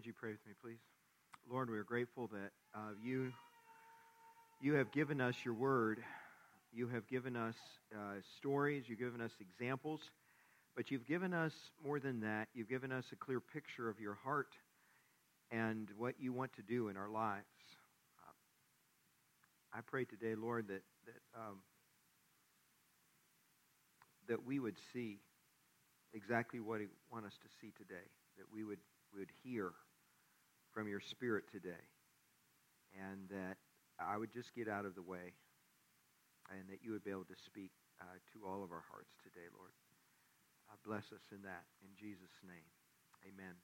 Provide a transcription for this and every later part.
Would you pray with me, please? Lord, we are grateful that uh, you, you have given us your word. You have given us uh, stories. You've given us examples. But you've given us more than that. You've given us a clear picture of your heart and what you want to do in our lives. Uh, I pray today, Lord, that, that, um, that we would see exactly what you want us to see today, that we would, would hear from your Spirit today, and that I would just get out of the way, and that you would be able to speak uh, to all of our hearts today, Lord. Uh, bless us in that. In Jesus' name, amen.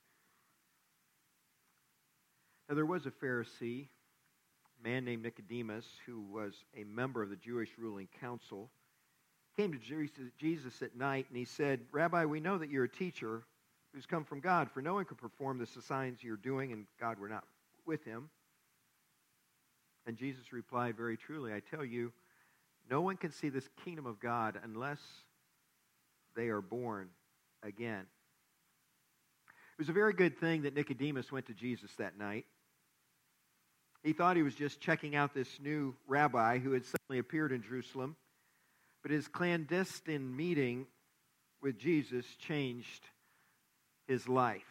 Now, there was a Pharisee, a man named Nicodemus, who was a member of the Jewish ruling council, came to Jesus at night, and he said, Rabbi, we know that you're a teacher who's come from God, for no one could perform the signs you're doing, and God were not with him. And Jesus replied very truly, I tell you, no one can see this kingdom of God unless they are born again. It was a very good thing that Nicodemus went to Jesus that night. He thought he was just checking out this new rabbi who had suddenly appeared in Jerusalem. But his clandestine meeting with Jesus changed his life.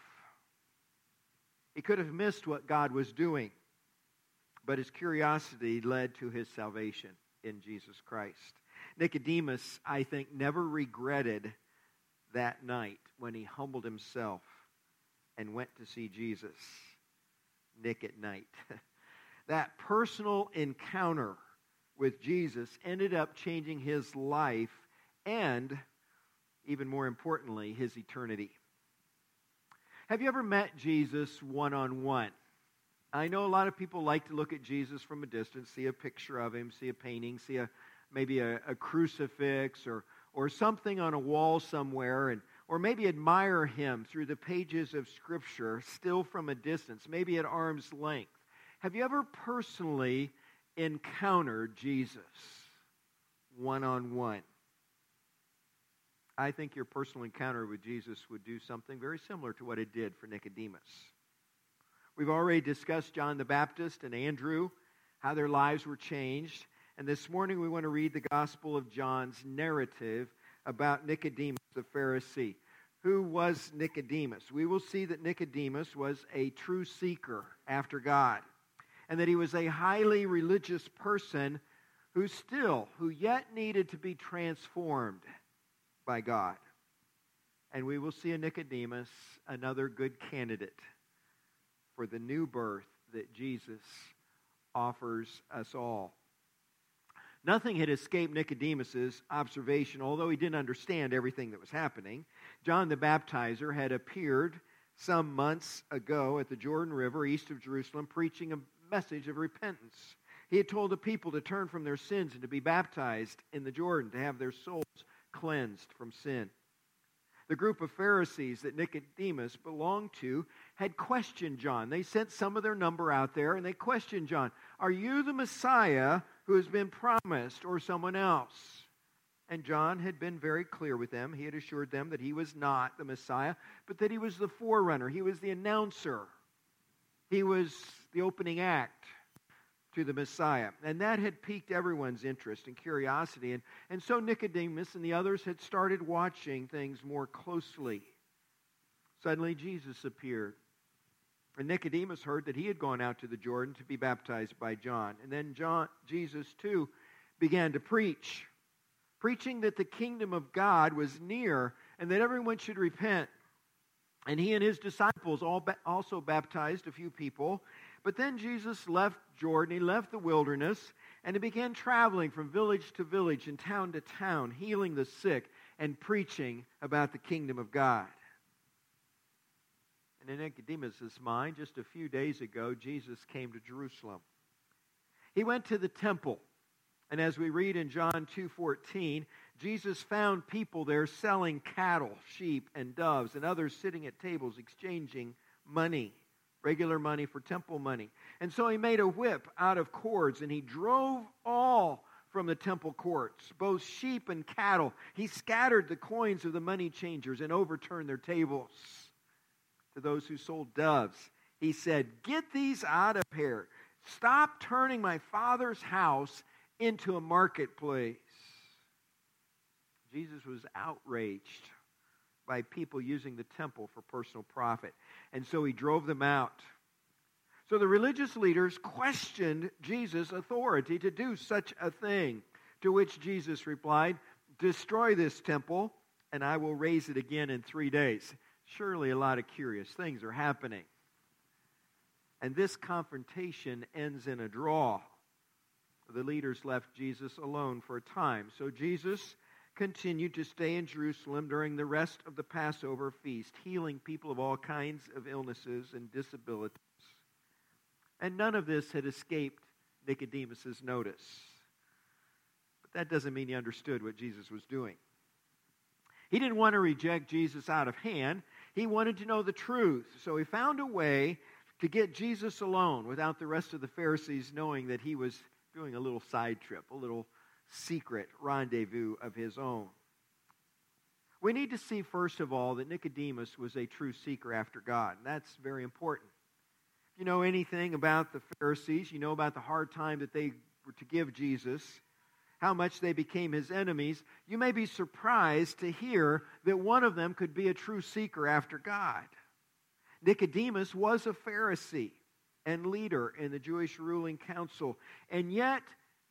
He could have missed what God was doing, but his curiosity led to his salvation in Jesus Christ. Nicodemus, I think, never regretted that night when he humbled himself and went to see Jesus. Nick at night. that personal encounter with Jesus ended up changing his life and, even more importantly, his eternity. Have you ever met Jesus one on one? I know a lot of people like to look at Jesus from a distance, see a picture of him, see a painting, see a maybe a, a crucifix or or something on a wall somewhere and or maybe admire him through the pages of scripture still from a distance, maybe at arm's length. Have you ever personally encountered Jesus one on one? I think your personal encounter with Jesus would do something very similar to what it did for Nicodemus. We've already discussed John the Baptist and Andrew, how their lives were changed. And this morning we want to read the Gospel of John's narrative about Nicodemus the Pharisee. Who was Nicodemus? We will see that Nicodemus was a true seeker after God, and that he was a highly religious person who still, who yet needed to be transformed by God. And we will see in Nicodemus another good candidate for the new birth that Jesus offers us all. Nothing had escaped Nicodemus's observation, although he didn't understand everything that was happening. John the Baptizer had appeared some months ago at the Jordan River east of Jerusalem preaching a message of repentance. He had told the people to turn from their sins and to be baptized in the Jordan to have their souls cleansed from sin. The group of Pharisees that Nicodemus belonged to had questioned John. They sent some of their number out there and they questioned John Are you the Messiah who has been promised or someone else? And John had been very clear with them. He had assured them that he was not the Messiah, but that he was the forerunner, he was the announcer, he was the opening act to the Messiah. And that had piqued everyone's interest and curiosity. And, and so Nicodemus and the others had started watching things more closely. Suddenly, Jesus appeared. And Nicodemus heard that he had gone out to the Jordan to be baptized by John. And then John, Jesus, too, began to preach, preaching that the kingdom of God was near and that everyone should repent. And he and his disciples all also baptized a few people. But then Jesus left Jordan, he left the wilderness, and he began traveling from village to village and town to town, healing the sick and preaching about the kingdom of God. And in Nicodemus' mind, just a few days ago, Jesus came to Jerusalem. He went to the temple. And as we read in John 2:14, Jesus found people there selling cattle, sheep, and doves, and others sitting at tables exchanging money regular money for temple money. And so he made a whip out of cords and he drove all from the temple courts, both sheep and cattle. He scattered the coins of the money changers and overturned their tables. To those who sold doves, He said, Get these out of here. Stop turning my father's house into a marketplace. Jesus was outraged by people using the temple for personal profit. And so he drove them out. So the religious leaders questioned Jesus' authority to do such a thing, to which Jesus replied, Destroy this temple, and I will raise it again in three days. Surely a lot of curious things are happening. And this confrontation ends in a draw. The leaders left Jesus alone for a time. So Jesus continued to stay in Jerusalem during the rest of the Passover feast, healing people of all kinds of illnesses and disabilities. And none of this had escaped Nicodemus's notice. But that doesn't mean he understood what Jesus was doing. He didn't want to reject Jesus out of hand. He wanted to know the truth. So he found a way to get Jesus alone without the rest of the Pharisees knowing that he was doing a little side trip, a little secret rendezvous of his own. We need to see, first of all, that Nicodemus was a true seeker after God. And that's very important. If you know anything about the Pharisees, you know about the hard time that they were to give Jesus, how much they became his enemies, you may be surprised to hear that one of them could be a true seeker after God. Nicodemus was a Pharisee and leader in the Jewish ruling council, and yet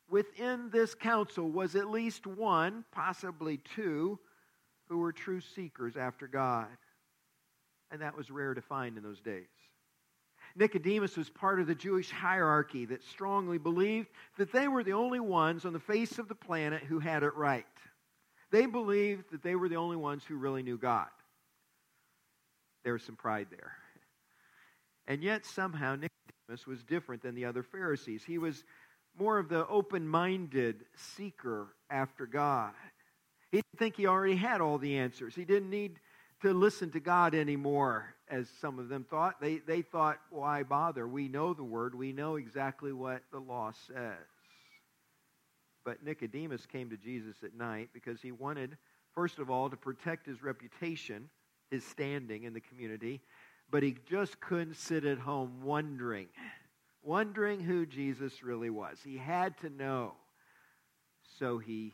within this council was at least one, possibly two, who were true seekers after God. And that was rare to find in those days. Nicodemus was part of the Jewish hierarchy that strongly believed that they were the only ones on the face of the planet who had it right. They believed that they were the only ones who really knew God. There was some pride there. And yet, somehow, Nicodemus was different than the other Pharisees. He was more of the open minded seeker after God. He didn't think he already had all the answers. He didn't need to listen to God anymore, as some of them thought. They, they thought, why bother? We know the word, we know exactly what the law says. But Nicodemus came to Jesus at night because he wanted, first of all, to protect his reputation, his standing in the community, but he just couldn't sit at home wondering wondering who Jesus really was. He had to know. So he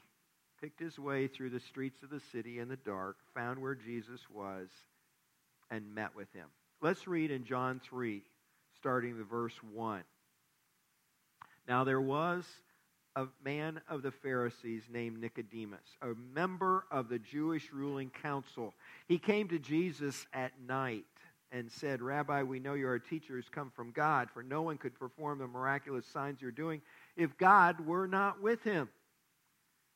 picked his way through the streets of the city in the dark, found where Jesus was, and met with him. Let's read in John 3, starting the verse 1. Now there was a man of the Pharisees named Nicodemus, a member of the Jewish ruling council. He came to Jesus at night and said, Rabbi, we know you're a teacher who's come from God, for no one could perform the miraculous signs you're doing if God were not with him.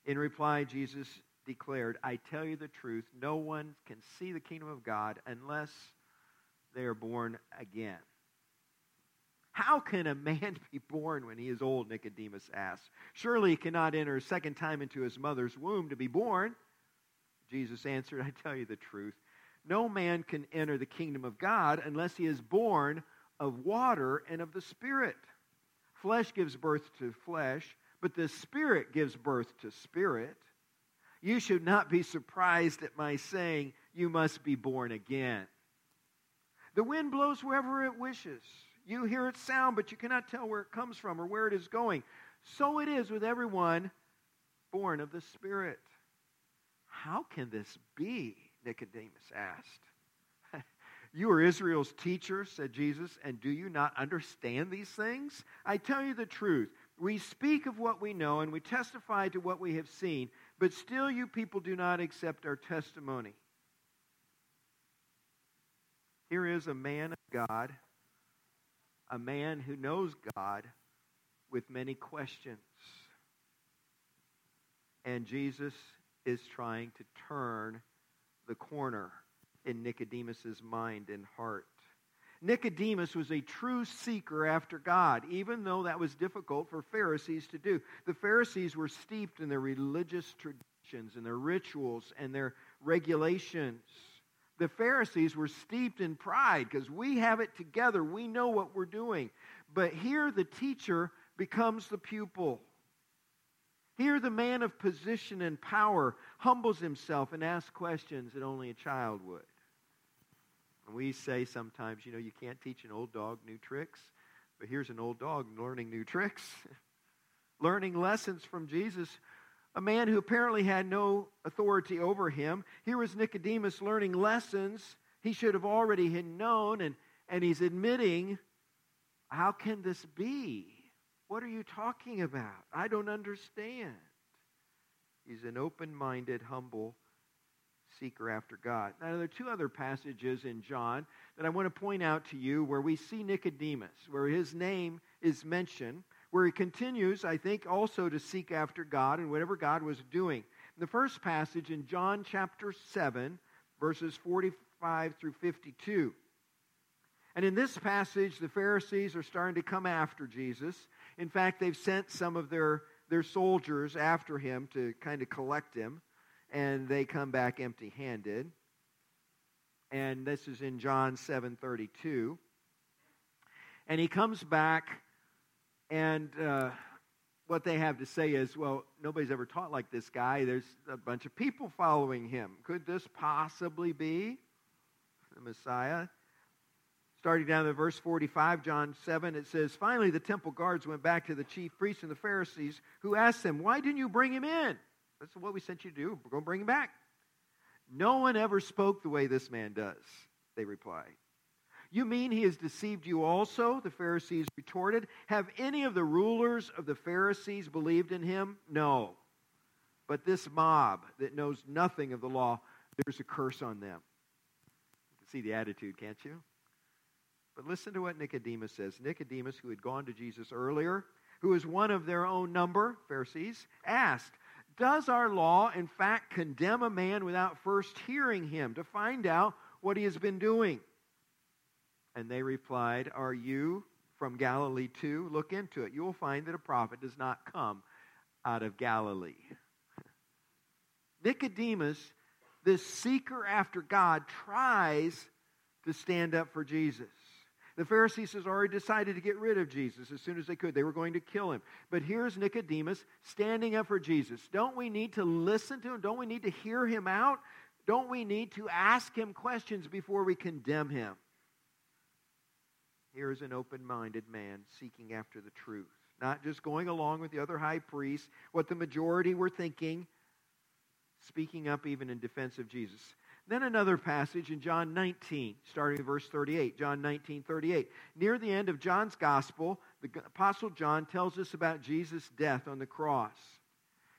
In reply, Jesus declared, I tell you the truth, no one can see the kingdom of God unless they are born again. How can a man be born when he is old? Nicodemus asked. Surely he cannot enter a second time into his mother's womb to be born. Jesus answered, I tell you the truth. No man can enter the kingdom of God unless he is born of water and of the Spirit. Flesh gives birth to flesh, but the Spirit gives birth to spirit. You should not be surprised at my saying, You must be born again. The wind blows wherever it wishes. You hear its sound, but you cannot tell where it comes from or where it is going. So it is with everyone born of the Spirit. How can this be? Nicodemus asked. You are Israel's teacher, said Jesus, and do you not understand these things? I tell you the truth. We speak of what we know and we testify to what we have seen, but still you people do not accept our testimony. Here is a man of God, a man who knows God with many questions. And Jesus is trying to turn the corner in Nicodemus's mind and heart. Nicodemus was a true seeker after God, even though that was difficult for Pharisees to do. The Pharisees were steeped in their religious traditions and their rituals and their regulations. The Pharisees were steeped in pride because we have it together. We know what we're doing. But here the teacher becomes the pupil. Here, the man of position and power humbles himself and asks questions that only a child would. And we say sometimes, you know, you can't teach an old dog new tricks, but here's an old dog learning new tricks, learning lessons from Jesus, a man who apparently had no authority over him. Here was Nicodemus learning lessons he should have already known, and, and he's admitting, How can this be? What are you talking about? I don't understand. He's an open minded, humble seeker after God. Now, there are two other passages in John that I want to point out to you where we see Nicodemus, where his name is mentioned, where he continues, I think, also to seek after God and whatever God was doing. The first passage in John chapter 7, verses 45 through 52. And in this passage, the Pharisees are starting to come after Jesus. In fact, they've sent some of their, their soldiers after him to kind of collect him, and they come back empty handed. And this is in John 7:32. And he comes back, and uh, what they have to say is, well, nobody's ever taught like this guy. There's a bunch of people following him. Could this possibly be the Messiah? Starting down at verse 45, John 7, it says, Finally, the temple guards went back to the chief priests and the Pharisees, who asked them, Why didn't you bring him in? That's what we sent you to do. We're going to bring him back. No one ever spoke the way this man does, they replied. You mean he has deceived you also? The Pharisees retorted. Have any of the rulers of the Pharisees believed in him? No. But this mob that knows nothing of the law, there's a curse on them. You can see the attitude, can't you? But listen to what Nicodemus says. Nicodemus, who had gone to Jesus earlier, who is one of their own number, Pharisees, asked, Does our law, in fact, condemn a man without first hearing him to find out what he has been doing? And they replied, Are you from Galilee too? Look into it. You will find that a prophet does not come out of Galilee. Nicodemus, this seeker after God, tries to stand up for Jesus. The Pharisees has already decided to get rid of Jesus as soon as they could. They were going to kill him. But here's Nicodemus standing up for Jesus. Don't we need to listen to him? Don't we need to hear him out? Don't we need to ask him questions before we condemn him? Here is an open minded man seeking after the truth, not just going along with the other high priests, what the majority were thinking, speaking up even in defense of Jesus. Then another passage in John 19, starting in verse 38. John 19, 38. Near the end of John's gospel, the Apostle John tells us about Jesus' death on the cross.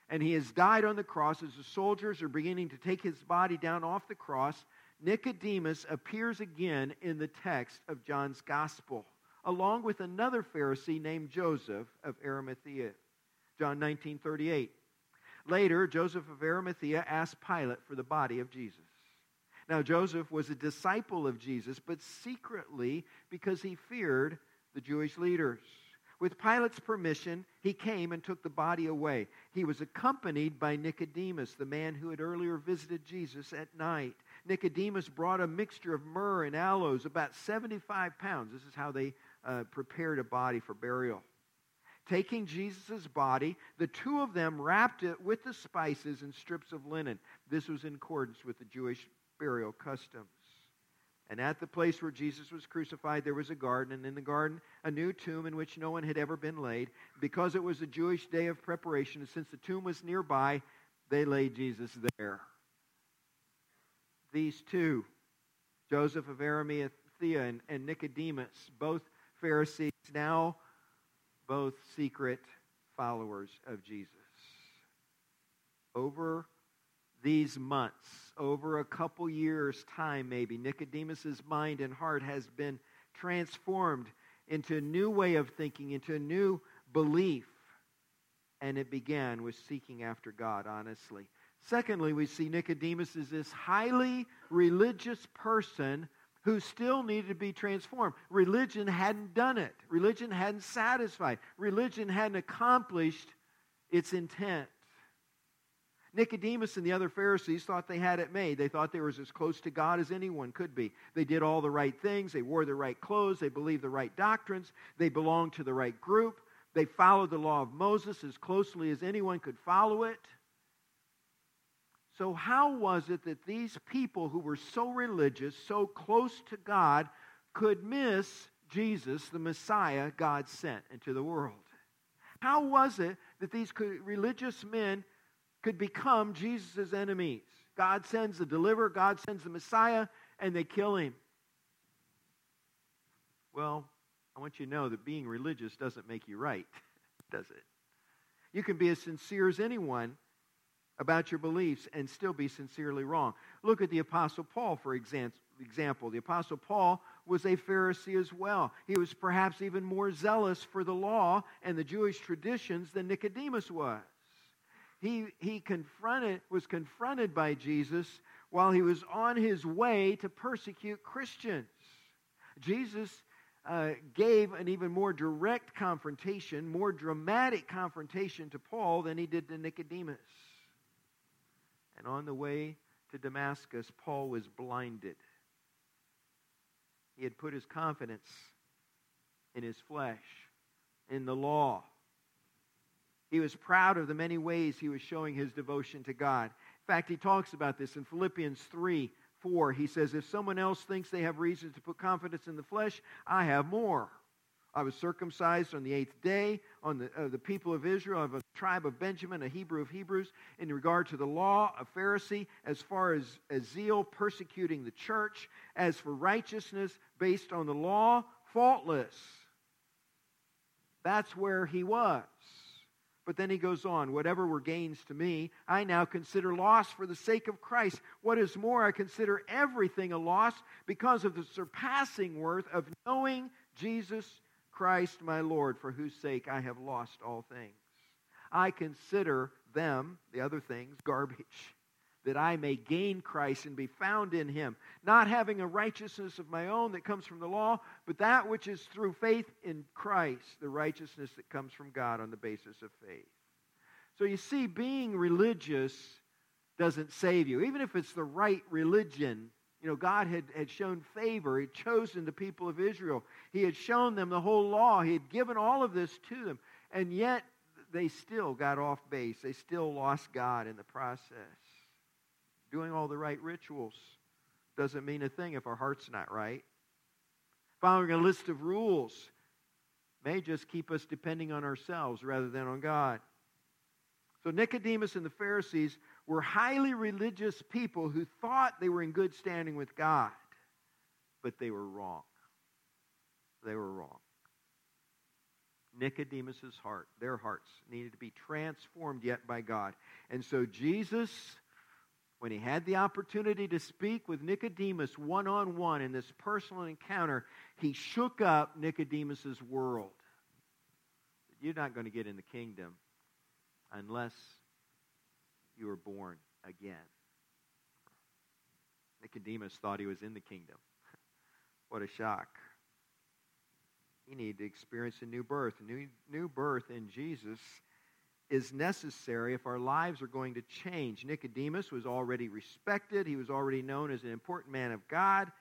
And he has died on the cross as the soldiers are beginning to take his body down off the cross. Nicodemus appears again in the text of John's gospel, along with another Pharisee named Joseph of Arimathea. John 19, 38. Later, Joseph of Arimathea asked Pilate for the body of Jesus. Now, Joseph was a disciple of Jesus, but secretly because he feared the Jewish leaders. With Pilate's permission, he came and took the body away. He was accompanied by Nicodemus, the man who had earlier visited Jesus at night. Nicodemus brought a mixture of myrrh and aloes, about 75 pounds. This is how they uh, prepared a body for burial. Taking Jesus' body, the two of them wrapped it with the spices and strips of linen. This was in accordance with the Jewish burial customs. And at the place where Jesus was crucified, there was a garden, and in the garden, a new tomb in which no one had ever been laid. Because it was a Jewish day of preparation, and since the tomb was nearby, they laid Jesus there. These two, Joseph of Arimathea and, and Nicodemus, both Pharisees, now both secret followers of Jesus. Over these months, over a couple years' time, maybe, Nicodemus's mind and heart has been transformed into a new way of thinking, into a new belief. And it began with seeking after God, honestly. Secondly, we see Nicodemus is this highly religious person who still needed to be transformed. Religion hadn't done it, religion hadn't satisfied, religion hadn't accomplished its intent. Nicodemus and the other Pharisees thought they had it made. They thought they were as close to God as anyone could be. They did all the right things. They wore the right clothes. They believed the right doctrines. They belonged to the right group. They followed the law of Moses as closely as anyone could follow it. So, how was it that these people who were so religious, so close to God, could miss Jesus, the Messiah God sent into the world? How was it that these religious men could become Jesus' enemies? God sends the deliverer, God sends the Messiah, and they kill him. Well, I want you to know that being religious doesn't make you right, does it? You can be as sincere as anyone about your beliefs and still be sincerely wrong. Look at the Apostle Paul, for example. The Apostle Paul was a Pharisee as well. He was perhaps even more zealous for the law and the Jewish traditions than Nicodemus was. He, he confronted, was confronted by Jesus while he was on his way to persecute Christians. Jesus uh, gave an even more direct confrontation, more dramatic confrontation to Paul than he did to Nicodemus. And on the way to Damascus, Paul was blinded. He had put his confidence in his flesh, in the law. He was proud of the many ways he was showing his devotion to God. In fact, he talks about this in Philippians 3 4. He says, If someone else thinks they have reasons to put confidence in the flesh, I have more. I was circumcised on the eighth day, on the, uh, the people of Israel, of a tribe of Benjamin, a Hebrew of Hebrews, in regard to the law, a Pharisee, as far as, as zeal, persecuting the church, as for righteousness based on the law, faultless. That's where he was. But then he goes on, whatever were gains to me, I now consider loss for the sake of Christ. What is more, I consider everything a loss because of the surpassing worth of knowing Jesus Christ my Lord, for whose sake I have lost all things. I consider them, the other things, garbage, that I may gain Christ and be found in him, not having a righteousness of my own that comes from the law, but that which is through faith in Christ, the righteousness that comes from God on the basis of faith. So you see, being religious doesn't save you. Even if it's the right religion, you know, God had, had shown favor. He had chosen the people of Israel. He had shown them the whole law. He had given all of this to them. And yet, they still got off base. They still lost God in the process. Doing all the right rituals doesn't mean a thing if our heart's not right. Following a list of rules may just keep us depending on ourselves rather than on God. So Nicodemus and the Pharisees were highly religious people who thought they were in good standing with God, but they were wrong. They were wrong. Nicodemus's heart, their hearts needed to be transformed yet by God. And so Jesus, when he had the opportunity to speak with Nicodemus one on one in this personal encounter, he shook up Nicodemus's world. You're not going to get in the kingdom unless you are born again. Nicodemus thought he was in the kingdom. what a shock. He needed to experience a new birth. New, new birth in Jesus is necessary if our lives are going to change. Nicodemus was already respected, he was already known as an important man of God.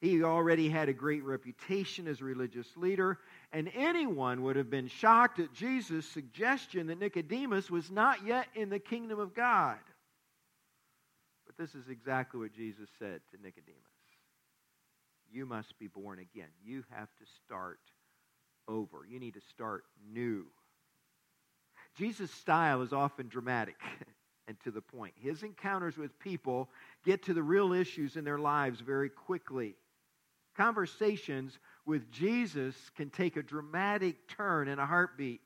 He already had a great reputation as a religious leader, and anyone would have been shocked at Jesus' suggestion that Nicodemus was not yet in the kingdom of God. But this is exactly what Jesus said to Nicodemus You must be born again. You have to start over, you need to start new. Jesus' style is often dramatic and to the point. His encounters with people get to the real issues in their lives very quickly. Conversations with Jesus can take a dramatic turn in a heartbeat.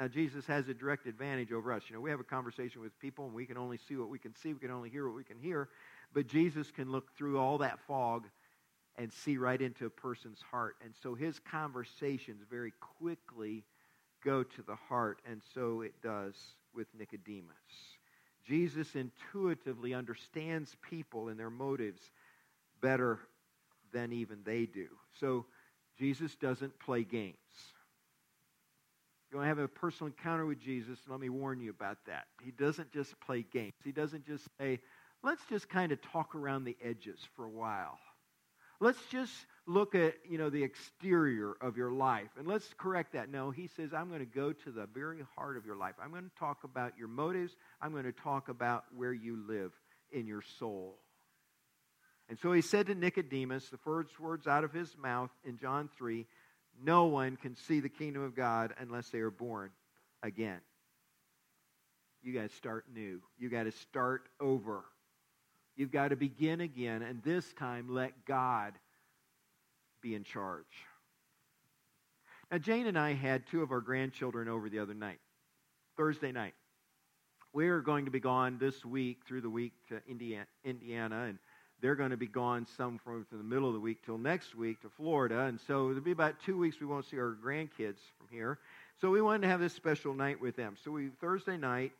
Now, Jesus has a direct advantage over us. You know, we have a conversation with people and we can only see what we can see, we can only hear what we can hear. But Jesus can look through all that fog and see right into a person's heart. And so his conversations very quickly go to the heart, and so it does with Nicodemus. Jesus intuitively understands people and their motives better than even they do. So Jesus doesn't play games. You want to have a personal encounter with Jesus, let me warn you about that. He doesn't just play games. He doesn't just say, let's just kind of talk around the edges for a while. Let's just look at, you know, the exterior of your life. And let's correct that. No, he says, I'm going to go to the very heart of your life. I'm going to talk about your motives. I'm going to talk about where you live in your soul. And so he said to Nicodemus, the first words out of his mouth in John 3 No one can see the kingdom of God unless they are born again. You got to start new. You got to start over. You've got to begin again, and this time let God be in charge. Now, Jane and I had two of our grandchildren over the other night, Thursday night. We are going to be gone this week through the week to Indiana, Indiana and they're going to be gone some from the middle of the week till next week to Florida. And so it'll be about two weeks we won't see our grandkids from here. So we wanted to have this special night with them. So we Thursday night,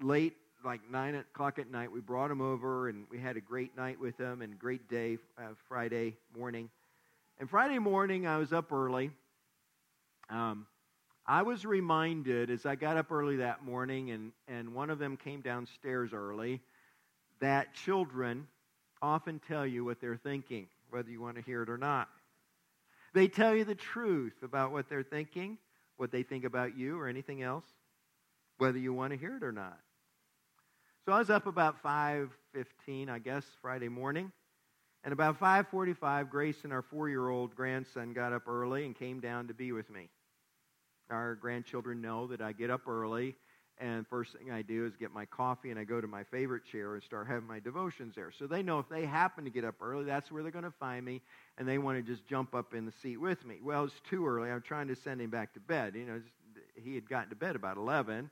late like nine o'clock at night, we brought them over and we had a great night with them and great day uh, Friday morning. And Friday morning, I was up early. Um, I was reminded as I got up early that morning, and, and one of them came downstairs early, that children often tell you what they're thinking, whether you want to hear it or not. They tell you the truth about what they're thinking, what they think about you, or anything else, whether you want to hear it or not. So I was up about 5:15, I guess, Friday morning. And about 5:45, Grayson our 4-year-old grandson got up early and came down to be with me. Our grandchildren know that I get up early and first thing I do is get my coffee and I go to my favorite chair and start having my devotions there. So they know if they happen to get up early, that's where they're going to find me, and they want to just jump up in the seat with me. Well, it's too early. I'm trying to send him back to bed. You know, he had gotten to bed about 11.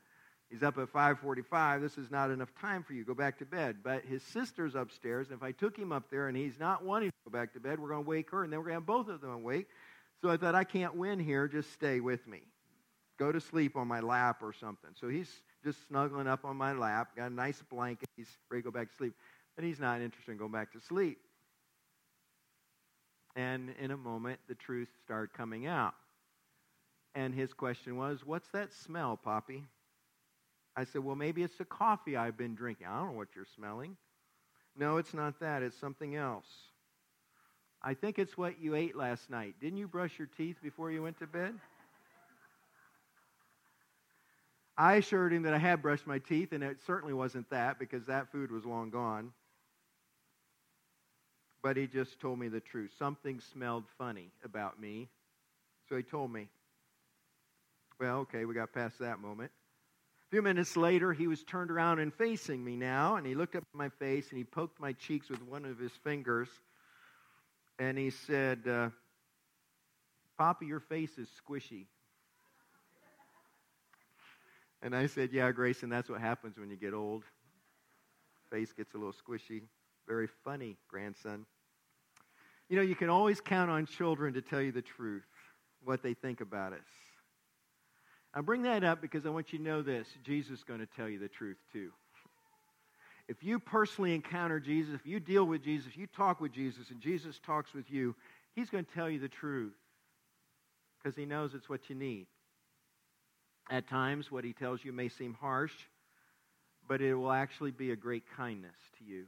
He's up at 5:45. This is not enough time for you. Go back to bed. But his sister's upstairs, and if I took him up there and he's not wanting to go back to bed, we're going to wake her, and then we're going to have both of them awake. So I thought I can't win here. Just stay with me go to sleep on my lap or something. So he's just snuggling up on my lap, got a nice blanket. He's ready to go back to sleep. But he's not interested in going back to sleep. And in a moment, the truth started coming out. And his question was, What's that smell, Poppy? I said, Well, maybe it's the coffee I've been drinking. I don't know what you're smelling. No, it's not that. It's something else. I think it's what you ate last night. Didn't you brush your teeth before you went to bed? I assured him that I had brushed my teeth, and it certainly wasn't that because that food was long gone. But he just told me the truth. Something smelled funny about me. So he told me. Well, okay, we got past that moment. Few minutes later, he was turned around and facing me now, and he looked up at my face and he poked my cheeks with one of his fingers. And he said, uh, Papa, your face is squishy. And I said, Yeah, Grayson, that's what happens when you get old. Face gets a little squishy. Very funny, grandson. You know, you can always count on children to tell you the truth, what they think about us. I bring that up because I want you to know this Jesus is going to tell you the truth too. If you personally encounter Jesus, if you deal with Jesus, if you talk with Jesus, and Jesus talks with you, he's going to tell you the truth because he knows it's what you need. At times, what he tells you may seem harsh, but it will actually be a great kindness to you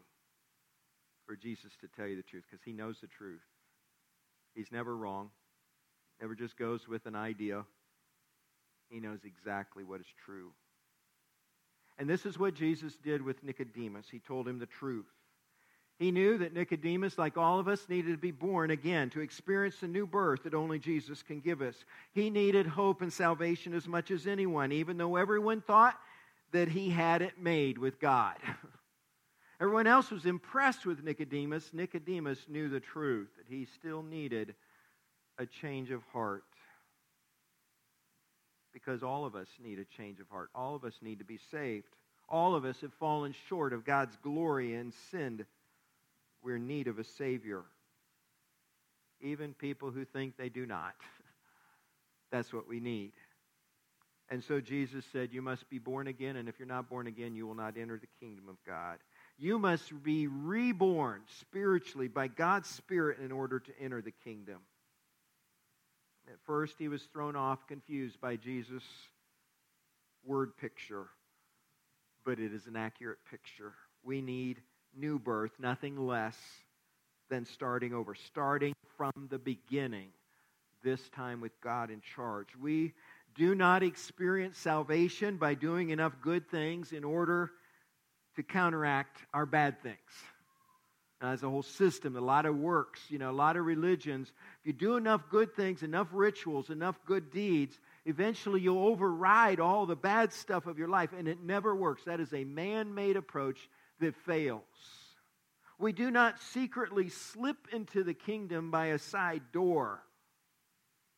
for Jesus to tell you the truth because he knows the truth. He's never wrong, never just goes with an idea. He knows exactly what is true. And this is what Jesus did with Nicodemus. He told him the truth. He knew that Nicodemus, like all of us, needed to be born again, to experience the new birth that only Jesus can give us. He needed hope and salvation as much as anyone, even though everyone thought that he had it made with God. Everyone else was impressed with Nicodemus. Nicodemus knew the truth, that he still needed a change of heart. Because all of us need a change of heart. All of us need to be saved. All of us have fallen short of God's glory and sinned we're in need of a Savior. Even people who think they do not. That's what we need. And so Jesus said, You must be born again, and if you're not born again, you will not enter the kingdom of God. You must be reborn spiritually by God's Spirit in order to enter the kingdom. At first, he was thrown off, confused by Jesus' word picture, but it is an accurate picture. We need new birth, nothing less than starting over, starting from the beginning, this time with God in charge. We do not experience salvation by doing enough good things in order to counteract our bad things. As a whole system, a lot of works, you know, a lot of religions. If you do enough good things, enough rituals, enough good deeds, eventually you'll override all the bad stuff of your life, and it never works. That is a man made approach that fails. We do not secretly slip into the kingdom by a side door,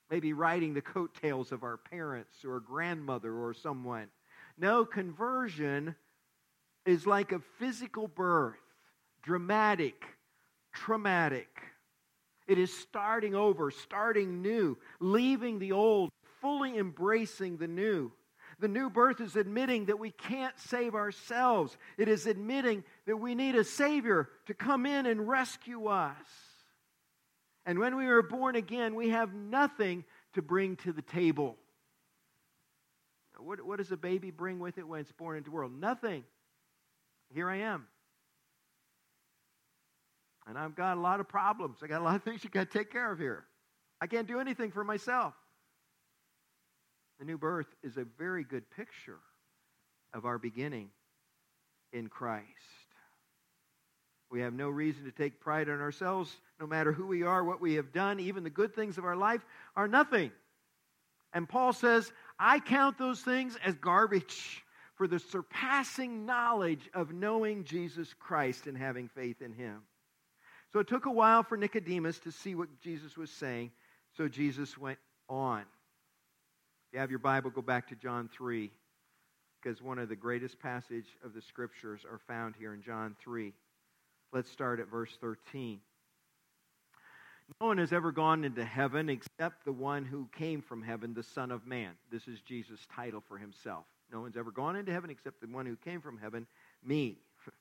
maybe riding the coattails of our parents or grandmother or someone. No, conversion is like a physical birth dramatic, traumatic. It is starting over, starting new, leaving the old, fully embracing the new. The new birth is admitting that we can't save ourselves. It is admitting that we need a Savior to come in and rescue us. And when we are born again, we have nothing to bring to the table. What, what does a baby bring with it when it's born into the world? Nothing. Here I am. And I've got a lot of problems. I got a lot of things you got to take care of here. I can't do anything for myself. The new birth is a very good picture of our beginning in Christ. We have no reason to take pride in ourselves, no matter who we are, what we have done, even the good things of our life are nothing. And Paul says, I count those things as garbage for the surpassing knowledge of knowing Jesus Christ and having faith in him. So it took a while for Nicodemus to see what Jesus was saying, so Jesus went on. If you have your Bible, go back to John 3, because one of the greatest passages of the Scriptures are found here in John 3. Let's start at verse 13. No one has ever gone into heaven except the one who came from heaven, the Son of Man. This is Jesus' title for himself. No one's ever gone into heaven except the one who came from heaven, me.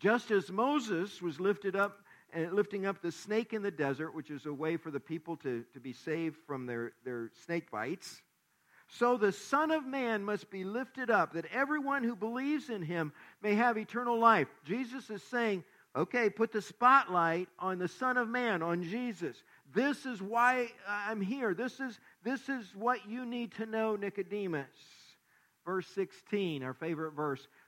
Just as Moses was lifted up and lifting up the snake in the desert, which is a way for the people to, to be saved from their, their snake bites. So the Son of Man must be lifted up, that everyone who believes in him may have eternal life. Jesus is saying, okay, put the spotlight on the Son of Man, on Jesus. This is why I'm here. This is, this is what you need to know, Nicodemus. Verse 16, our favorite verse.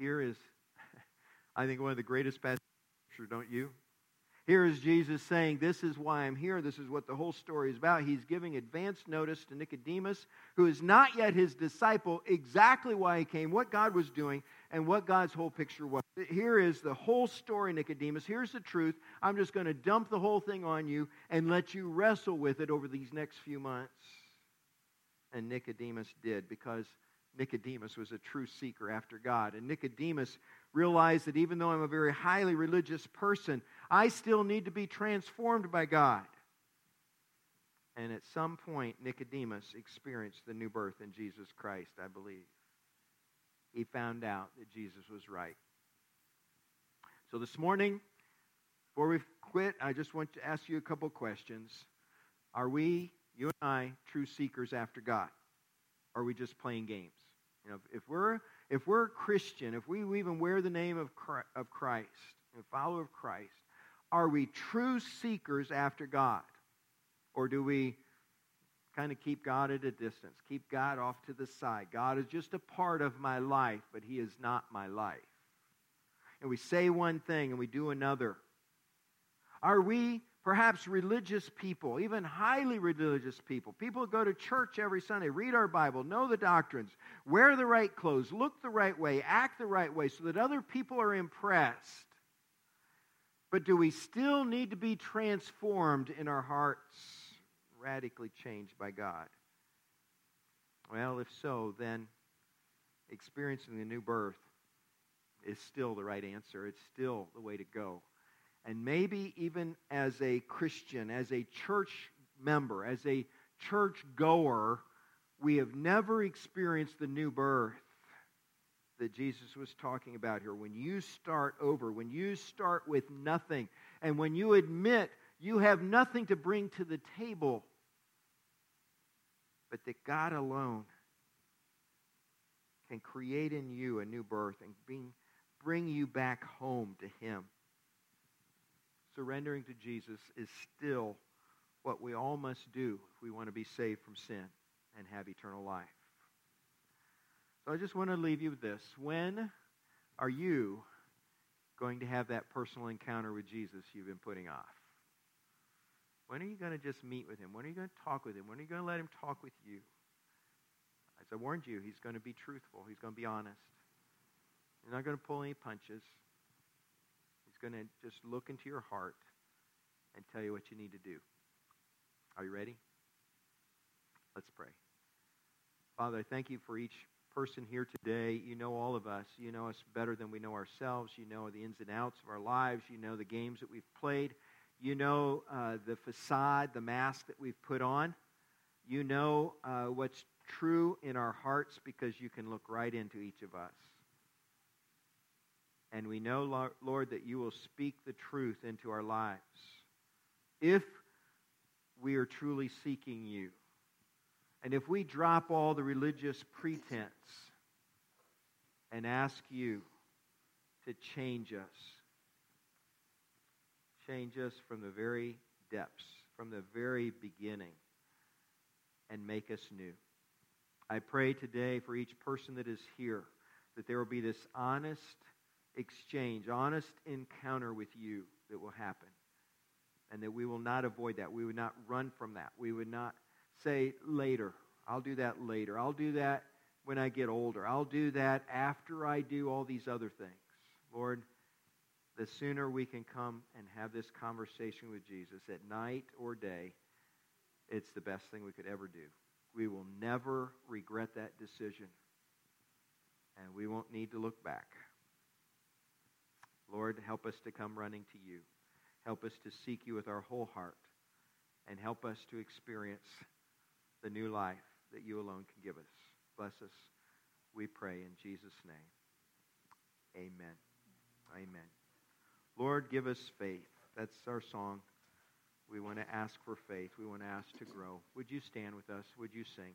Here is, I think, one of the greatest passages, don't you? Here is Jesus saying, This is why I'm here. This is what the whole story is about. He's giving advance notice to Nicodemus, who is not yet his disciple, exactly why he came, what God was doing, and what God's whole picture was. Here is the whole story, Nicodemus. Here's the truth. I'm just going to dump the whole thing on you and let you wrestle with it over these next few months. And Nicodemus did because Nicodemus was a true seeker after God. And Nicodemus realized that even though I'm a very highly religious person, I still need to be transformed by God. And at some point, Nicodemus experienced the new birth in Jesus Christ, I believe. He found out that Jesus was right. So this morning, before we quit, I just want to ask you a couple questions. Are we, you and I, true seekers after God? Or are we just playing games? Know, if we're if we're Christian, if we even wear the name of Christ, of Christ, a follower of Christ, are we true seekers after God, or do we kind of keep God at a distance, keep God off to the side? God is just a part of my life, but He is not my life. And we say one thing and we do another. Are we perhaps religious people, even highly religious people, people who go to church every Sunday, read our Bible, know the doctrines, wear the right clothes, look the right way, act the right way, so that other people are impressed. But do we still need to be transformed in our hearts, radically changed by God? Well, if so, then experiencing the new birth is still the right answer. It's still the way to go. And maybe even as a Christian, as a church member, as a church goer, we have never experienced the new birth that Jesus was talking about here. When you start over, when you start with nothing, and when you admit you have nothing to bring to the table, but that God alone can create in you a new birth and bring, bring you back home to Him. Surrendering to Jesus is still what we all must do if we want to be saved from sin and have eternal life. So I just want to leave you with this. When are you going to have that personal encounter with Jesus you've been putting off? When are you going to just meet with him? When are you going to talk with him? When are you going to let him talk with you? As I warned you, he's going to be truthful. He's going to be honest. He's not going to pull any punches. Going to just look into your heart and tell you what you need to do. Are you ready? Let's pray. Father, I thank you for each person here today. You know all of us. You know us better than we know ourselves. You know the ins and outs of our lives. You know the games that we've played. You know uh, the facade, the mask that we've put on. You know uh, what's true in our hearts because you can look right into each of us. And we know, Lord, that you will speak the truth into our lives if we are truly seeking you. And if we drop all the religious pretense and ask you to change us, change us from the very depths, from the very beginning, and make us new. I pray today for each person that is here that there will be this honest exchange, honest encounter with you that will happen. And that we will not avoid that. We would not run from that. We would not say later. I'll do that later. I'll do that when I get older. I'll do that after I do all these other things. Lord, the sooner we can come and have this conversation with Jesus at night or day, it's the best thing we could ever do. We will never regret that decision. And we won't need to look back. Lord, help us to come running to you. Help us to seek you with our whole heart. And help us to experience the new life that you alone can give us. Bless us, we pray, in Jesus' name. Amen. Amen. Lord, give us faith. That's our song. We want to ask for faith. We want to ask to grow. Would you stand with us? Would you sing?